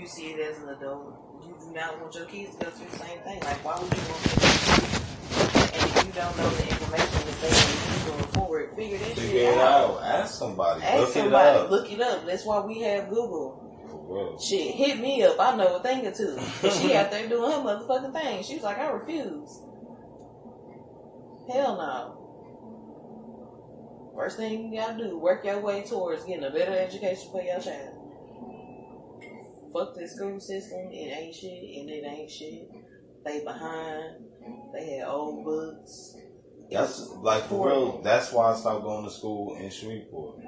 you see it as an adult, you do not want your kids to go through the same thing. Like, why would you want them to? And if you don't know the information that they need going forward, figure that Figure shit it out. out. Ask somebody. Ask Look somebody, it up. look it up. That's why we have Google. Real. Shit, hit me up. I know a thing or two. She out there doing her motherfucking thing. She was like, I refuse. Hell no. First thing you gotta do, work your way towards getting a better education for your child. Fuck this school system. It ain't shit, and it ain't shit. They behind. They had old books. That's like for real. That's why I stopped going to school in Shreveport.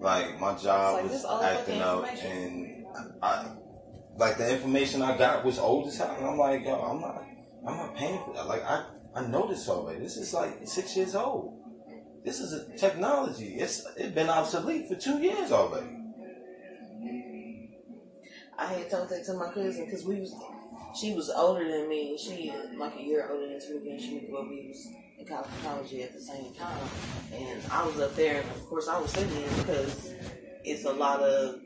Like my job like, was acting information. and I, like the information I got was old as hell. And I'm like, yo, I'm not, I'm not paying for that. Like I, I know this already. This is like six years old. This is a technology. It's it been obsolete for two years already. I had to my cousin because we was, she was older than me. She like a year older than me, and she well, we was in cosmetology at the same time. And I was up there, and of course I was studying because it's a lot of.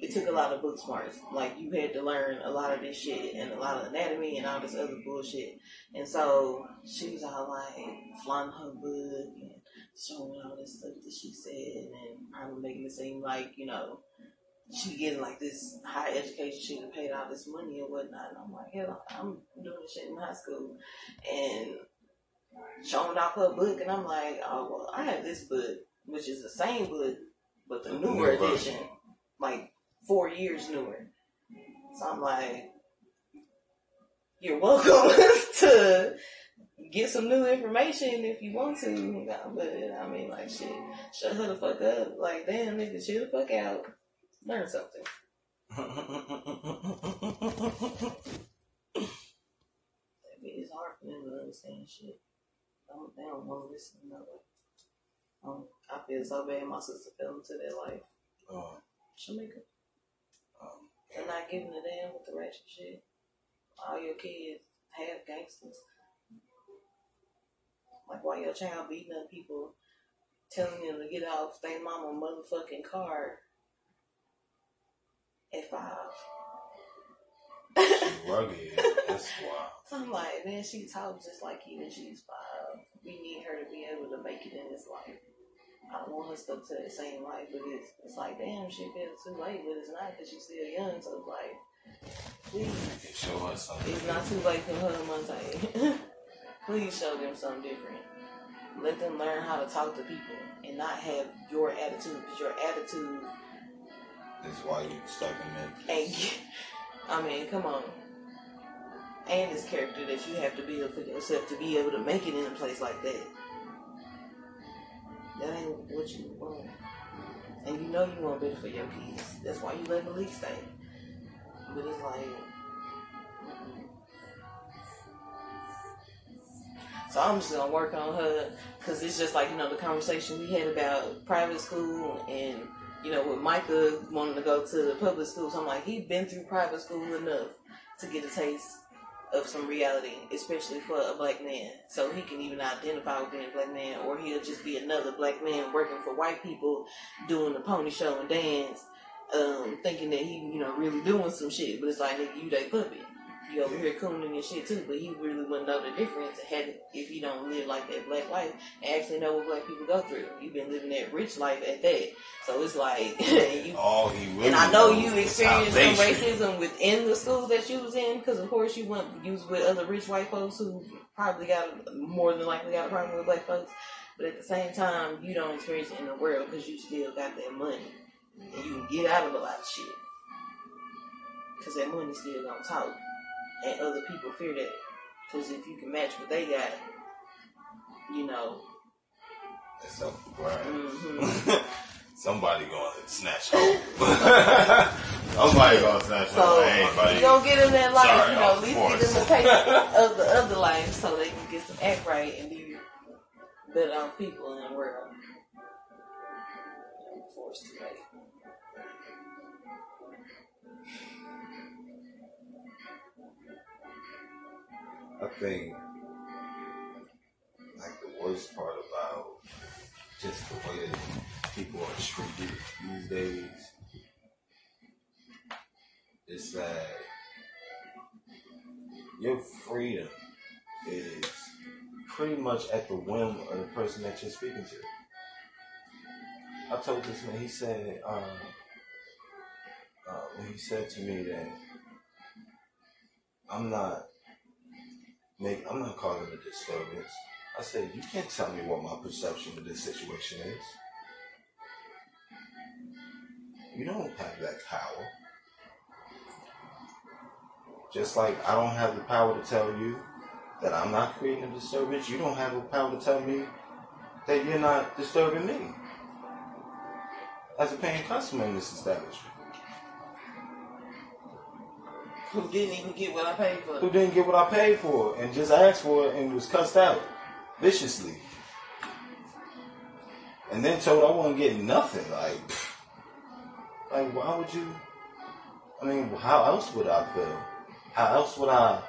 It took a lot of book smarts. Like you had to learn a lot of this shit and a lot of anatomy and all this other bullshit. And so she was all like flaunting her book and showing all this stuff that she said and probably making it seem like you know she getting like this high education, she paid all this money and whatnot. And I'm like, hell, I'm doing this shit in high school. And showing off her book, and I'm like, oh, well, I have this book, which is the same book, but the newer version. edition, like four years newer. So I'm like, you're welcome to get some new information if you want to. But I mean, like, shit, shut her the fuck up. Like, damn, nigga, chill the fuck out. Learn something. It's hard for them to understand shit. They don't, they don't want to listen to nobody. Um, I feel so bad my sister fell into that life. Uh, Shamika. um, They're not giving a damn with the ratchet shit. All your kids have gangsters. Like why your child beating up people, telling them to get off their mama motherfucking car at five. Uh, she rugged. That's wild. So I'm like, man, she talks just like you and she's five. We need her to be able to make it in this life. I don't want her stuck to that same life, but it's, it's like, damn, she feels too late, but it's not because she's still young. So it's like, please, Show her something. it's not too late for her, Monte. please show them something different. Let them learn how to talk to people and not have your attitude, because your attitude That's why you stuck in Memphis. I mean, come on. And this character that you have to build for yourself to be able to make it in a place like that. That ain't what you want. And you know you want better for your kids. That's why you let Malik stay. But it's like. So I'm just gonna work on her because it's just like you know the conversation we had about private school and you know with Micah wanting to go to the public school. So I'm like he's been through private school enough to get a taste of some reality, especially for a black man, so he can even identify with being a black man, or he'll just be another black man working for white people, doing the pony show and dance, um, thinking that he you know really doing some shit. But it's like nigga, you they puppet. You over here cooning and shit too, but he really wouldn't know the difference had if you don't live like that black life and actually know what black people go through. You've been living that rich life at that, so it's like you. All he really And I know you experienced some racism within the schools that you was in, because of course you went you was with other rich white folks who probably got more than likely got a problem with black folks. But at the same time, you don't experience it in the world because you still got that money and you can get out of a lot of shit because that money still gonna talk, and other people fear that because if you can match what they got, you know. Up for grabs. mhm. Somebody gonna snatch hold. Somebody gonna snatch So hold. Anybody. you don't get in that life, Sorry, you know, at least course. get them a taste of the other life so they can get some act right and be better off people in the world. Before it's too late. I think like the worst part about just the way that people are treated these days is that your freedom is pretty much at the whim of the person that you're speaking to. I told this man, he said, uh, uh, when he said to me that I'm not I'm not calling it a disturbance. I said, you can't tell me what my perception of this situation is. You don't have that power. Just like I don't have the power to tell you that I'm not creating a disturbance, you don't have the power to tell me that you're not disturbing me as a paying customer in this establishment. Who didn't even get what I paid for? Who didn't get what I paid for and just asked for it and was cussed out viciously. And then told I won't get nothing. Like, like why would you? I mean, how else would I feel? How else would I?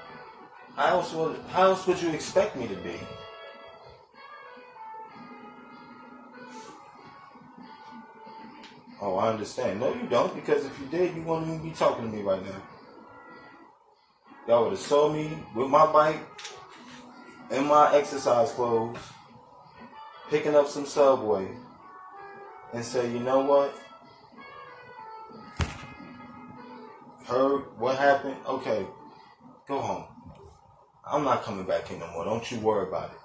How else would? How else would you expect me to be? Oh, I understand. No, you don't, because if you did, you wouldn't even be talking to me right now. Y'all would have saw me with my bike in my exercise clothes, picking up some subway, and say, you know what? Heard what happened? Okay, go home. I'm not coming back here no more. Don't you worry about it.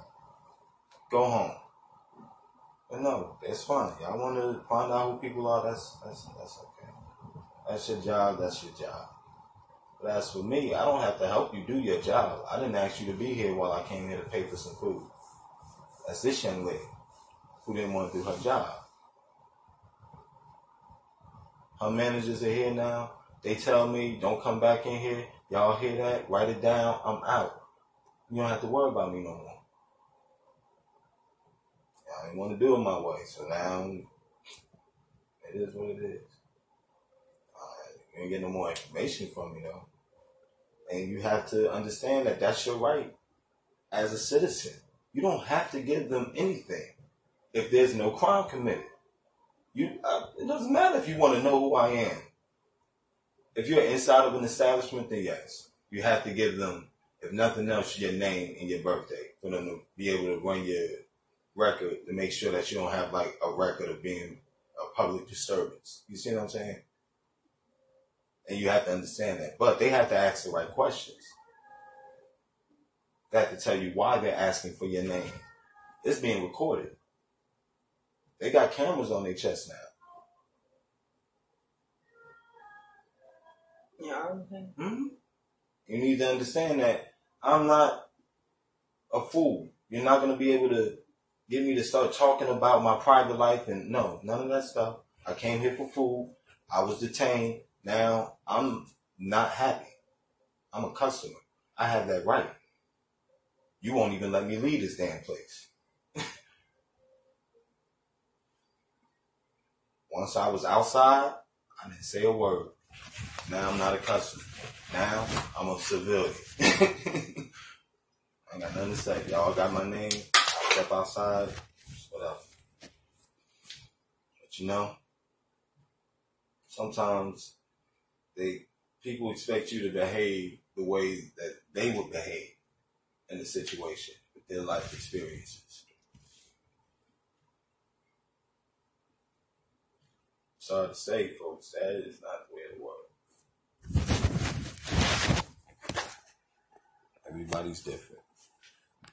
Go home. But no, that's fine. Y'all want to find out who people are? That's that's that's okay. That's your job. That's your job. But as for me, I don't have to help you do your job. I didn't ask you to be here while I came here to pay for some food. That's this young lady who didn't want to do her job. Her managers are here now. They tell me, don't come back in here. Y'all hear that? Write it down. I'm out. You don't have to worry about me no more. I didn't want to do it my way. So now it is what it is. You ain't get no more information from me though. And you have to understand that that's your right as a citizen. You don't have to give them anything if there's no crime committed. You, uh, it doesn't matter if you want to know who I am. If you're inside of an establishment, then yes, you have to give them, if nothing else, your name and your birthday for them to be able to run your record to make sure that you don't have like a record of being a public disturbance. You see what I'm saying? And you have to understand that. But they have to ask the right questions. They have to tell you why they're asking for your name. It's being recorded. They got cameras on their chest now. Yeah, okay. hmm You need to understand that I'm not a fool. You're not going to be able to get me to start talking about my private life and no, none of that stuff. I came here for food. I was detained. Now I'm not happy. I'm a customer. I have that right. You won't even let me leave this damn place. Once I was outside, I didn't say a word. Now I'm not a customer. Now I'm a civilian. I got nothing to say. Y'all got my name. Step outside. Whatever. But you know, sometimes they people expect you to behave the way that they would behave in the situation with their life experiences. Sorry to say, folks, that is not the way it works. Everybody's different.